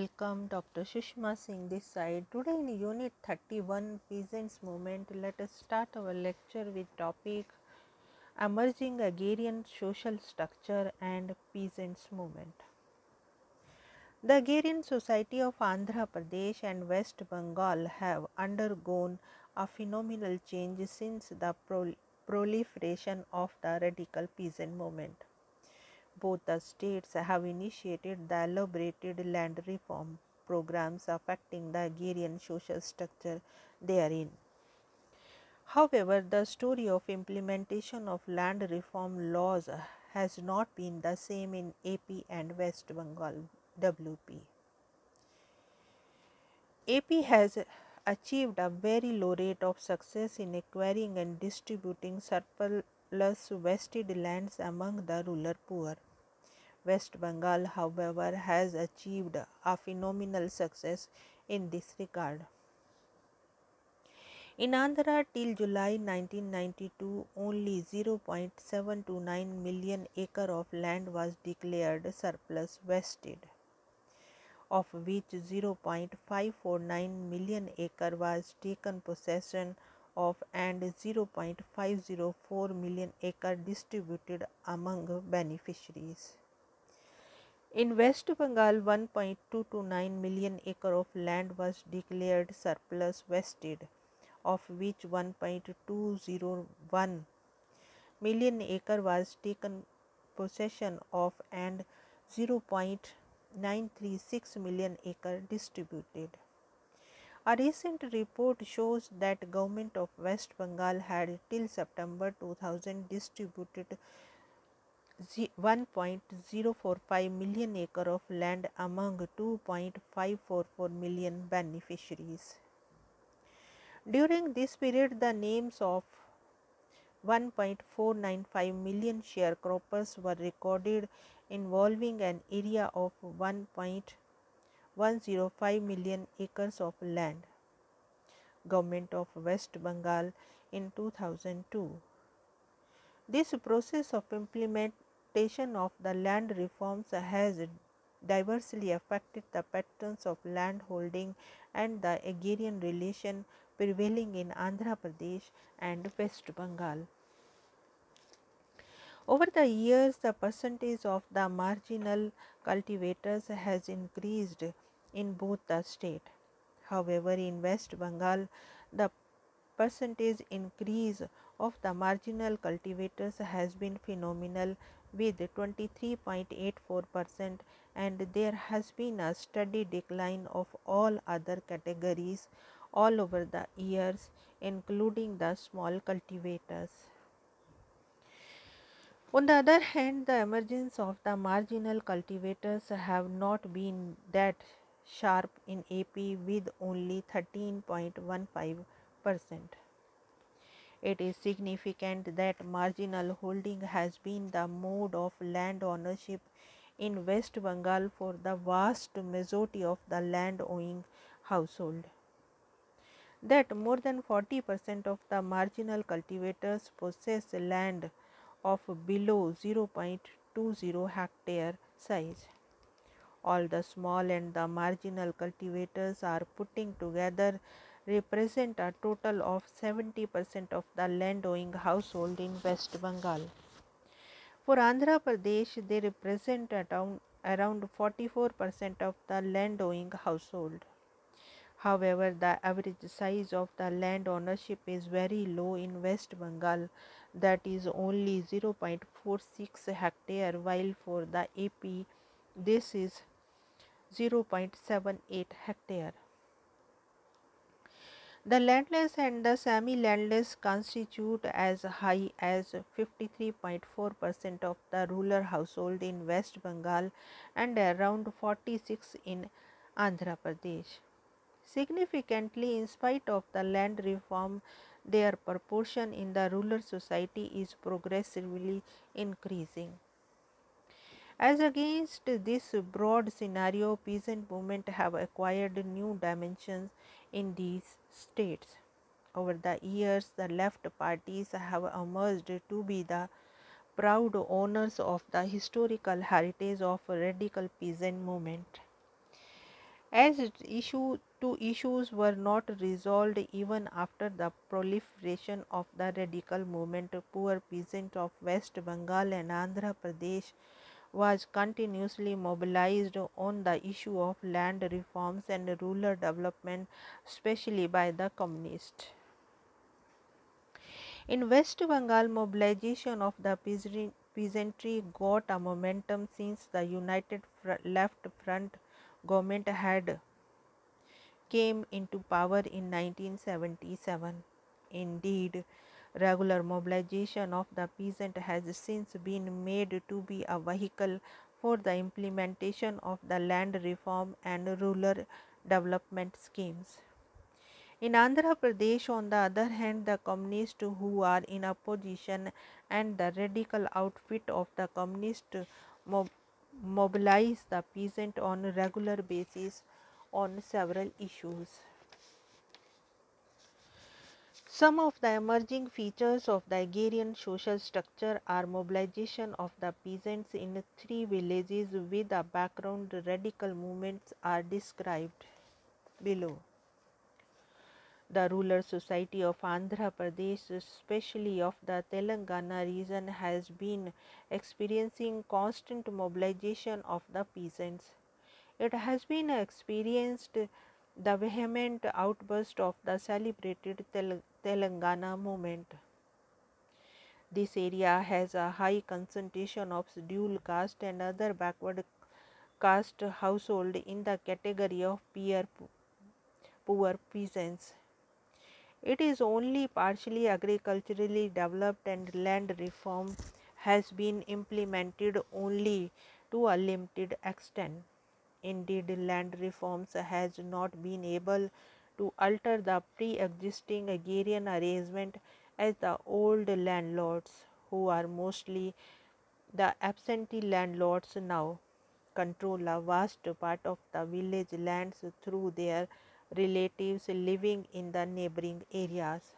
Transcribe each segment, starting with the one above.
Welcome, Dr. Sushma Singh this side. Today in Unit 31 Peasants Movement, let us start our lecture with topic Emerging Agrarian Social Structure and Peasants Movement. The agrarian society of Andhra Pradesh and West Bengal have undergone a phenomenal change since the pro- proliferation of the radical peasant movement both the states have initiated the elaborated land reform programs affecting the agrarian social structure therein. However, the story of implementation of land reform laws has not been the same in AP and West Bengal WB. AP has achieved a very low rate of success in acquiring and distributing surplus vested lands among the rural poor. West Bengal, however, has achieved a phenomenal success in this regard. In Andhra, till July 1992, only 0.729 million acre of land was declared surplus vested, of which 0.549 million acre was taken possession of and 0.504 million acre distributed among beneficiaries. In West Bengal, 1.229 million acre of land was declared surplus vested, of which 1.201 million acre was taken possession of and 0.936 million acre distributed. A recent report shows that government of West Bengal had till September 2000 distributed 1.045 million acre of land among 2.544 million beneficiaries. During this period, the names of 1.495 million sharecroppers were recorded involving an area of 1.105 million acres of land. Government of West Bengal in 2002. This process of of the land reforms has diversely affected the patterns of land holding and the agrarian relation prevailing in Andhra Pradesh and West Bengal. Over the years, the percentage of the marginal cultivators has increased in both the state. However, in West Bengal, the percentage increase of the marginal cultivators has been phenomenal with 23.84 percent and there has been a steady decline of all other categories all over the years including the small cultivators. On the other hand, the emergence of the marginal cultivators have not been that sharp in AP with only 13.15 percent. It is significant that marginal holding has been the mode of land ownership in West Bengal for the vast majority of the land owning household. That more than 40 percent of the marginal cultivators possess land of below 0.20 hectare size. All the small and the marginal cultivators are putting together represent a total of 70 percent of the land owning household in West Bengal. For Andhra Pradesh, they represent around, around 44 percent of the land owning household. However, the average size of the land ownership is very low in West Bengal, that is only 0.46 hectare, while for the AP, this is 0.78 hectare. The landless and the semi landless constitute as high as 53.4 percent of the rural household in West Bengal and around 46 in Andhra Pradesh. Significantly, in spite of the land reform, their proportion in the rural society is progressively increasing. As against this broad scenario, peasant movement have acquired new dimensions in these states. Over the years, the left parties have emerged to be the proud owners of the historical heritage of radical peasant movement. as issue two issues were not resolved even after the proliferation of the radical movement poor peasants of west bengal and andhra pradesh was continuously mobilized on the issue of land reforms and rural development especially by the communists in west bengal mobilization of the peasantry got a momentum since the united left front government had came into power in 1977. Indeed, regular mobilization of the peasant has since been made to be a vehicle for the implementation of the land reform and rural development schemes. In Andhra Pradesh, on the other hand, the communists who are in opposition and the radical outfit of the communist mob mobilize the peasant on a regular basis on several issues. Some of the emerging features of the agrarian social structure are mobilization of the peasants in three villages with a background radical movements are described below. The rural society of Andhra Pradesh, especially of the Telangana region, has been experiencing constant mobilization of the peasants. It has been experienced the vehement outburst of the celebrated Tel Telangana movement. This area has a high concentration of dual caste and other backward caste household in the category of poor, poor peasants. It is only partially agriculturally developed and land reform has been implemented only to a limited extent. Indeed, land reforms has not been able to alter the pre-existing agrarian arrangement as the old landlords, who are mostly the absentee landlords now, control a vast part of the village lands through their relatives living in the neighboring areas.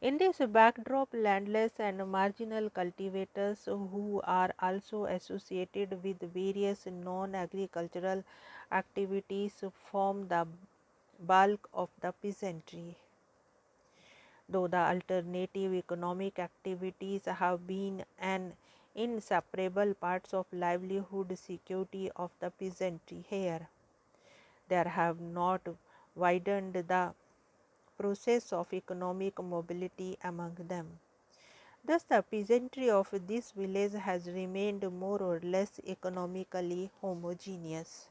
In this backdrop, landless and marginal cultivators who are also associated with various non agricultural activities form the bulk of the peasantry. Though the alternative economic activities have been an inseparable parts of livelihood security of the peasantry here there have not widened the process of economic mobility among them. Thus, the peasantry of this village has remained more or less economically homogeneous.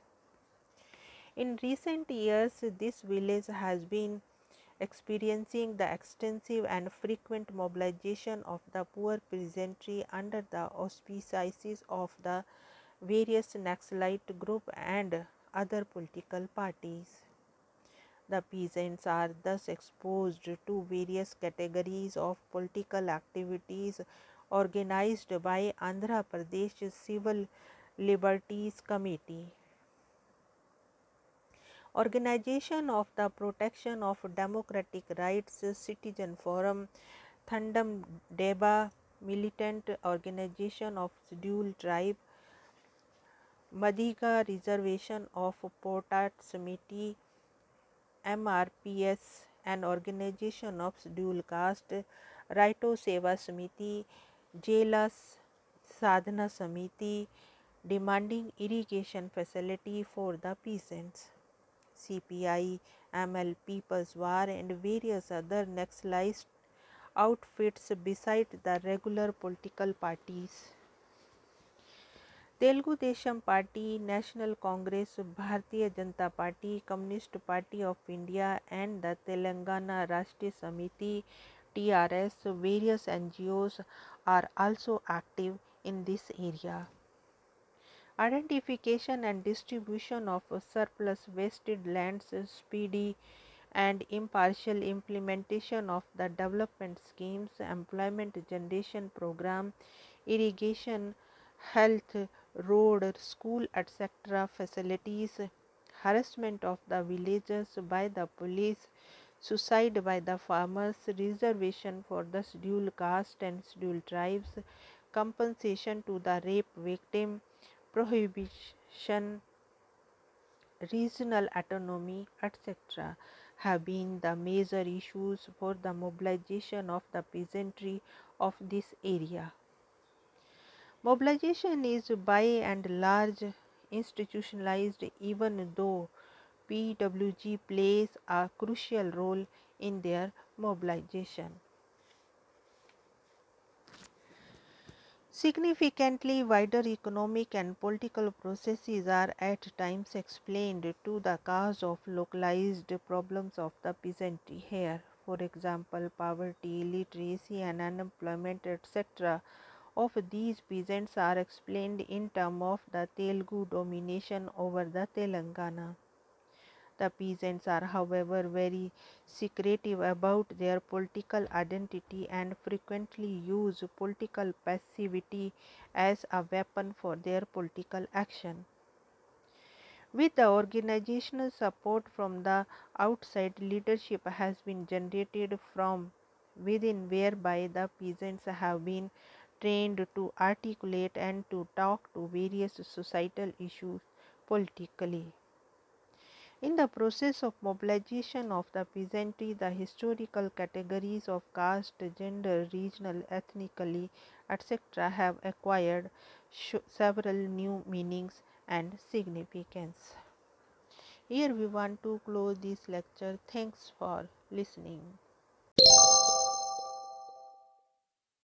In recent years, this village has been experiencing the extensive and frequent mobilization of the poor peasantry under the auspices of the various Naxalite group and other political parties. The peasants are thus exposed to various categories of political activities organized by Andhra Pradesh Civil Liberties Committee. Organization of the Protection of Democratic Rights Citizen Forum, Tudum Debba Militant Organization of Scheduled Tribe, Madiga Reservation of Porata Samiti MRPS an organization of scheduled caste Raito Seva Samiti Jala Sadhana Samiti demanding irrigation facility for the peasants. CPI, ML People's War and various other Naxalite outfits beside the regular political parties. Telugu Desam Party, National Congress, Bharatiya Janata Party, Communist Party of India and the Telangana Rashtriya Samiti TRS, various NGOs are also active in this area. Identification and distribution of surplus vested lands, speedy and impartial implementation of the development schemes, employment generation program, irrigation, health, road, school, etc. facilities, harassment of the villagers by the police, suicide by the farmers, reservation for the scheduled caste and scheduled tribes, compensation to the rape victim, prohibition regional autonomy, etc., have been the major issues for the mobilization of the peasantry of this area. Mobilization is by and large institutionalized even though PWG plays a crucial role in their mobilization. Significantly wider economic and political processes are at times explained to the cause of localized problems of the peasantry here. For example, poverty, literacy, and unemployment etc. of these peasants are explained in terms of the Telugu domination over the Telangana. The peasants are, however, very secretive about their political identity and frequently use political passivity as a weapon for their political action. With the organizational support from the outside, leadership has been generated from within, whereby the peasants have been trained to articulate and to talk to various societal issues politically. In the process of mobilization of the peasantry, the historical categories of caste, gender, regional, ethnically, etc., have acquired several new meanings and significance. Here we want to close this lecture. Thanks for listening.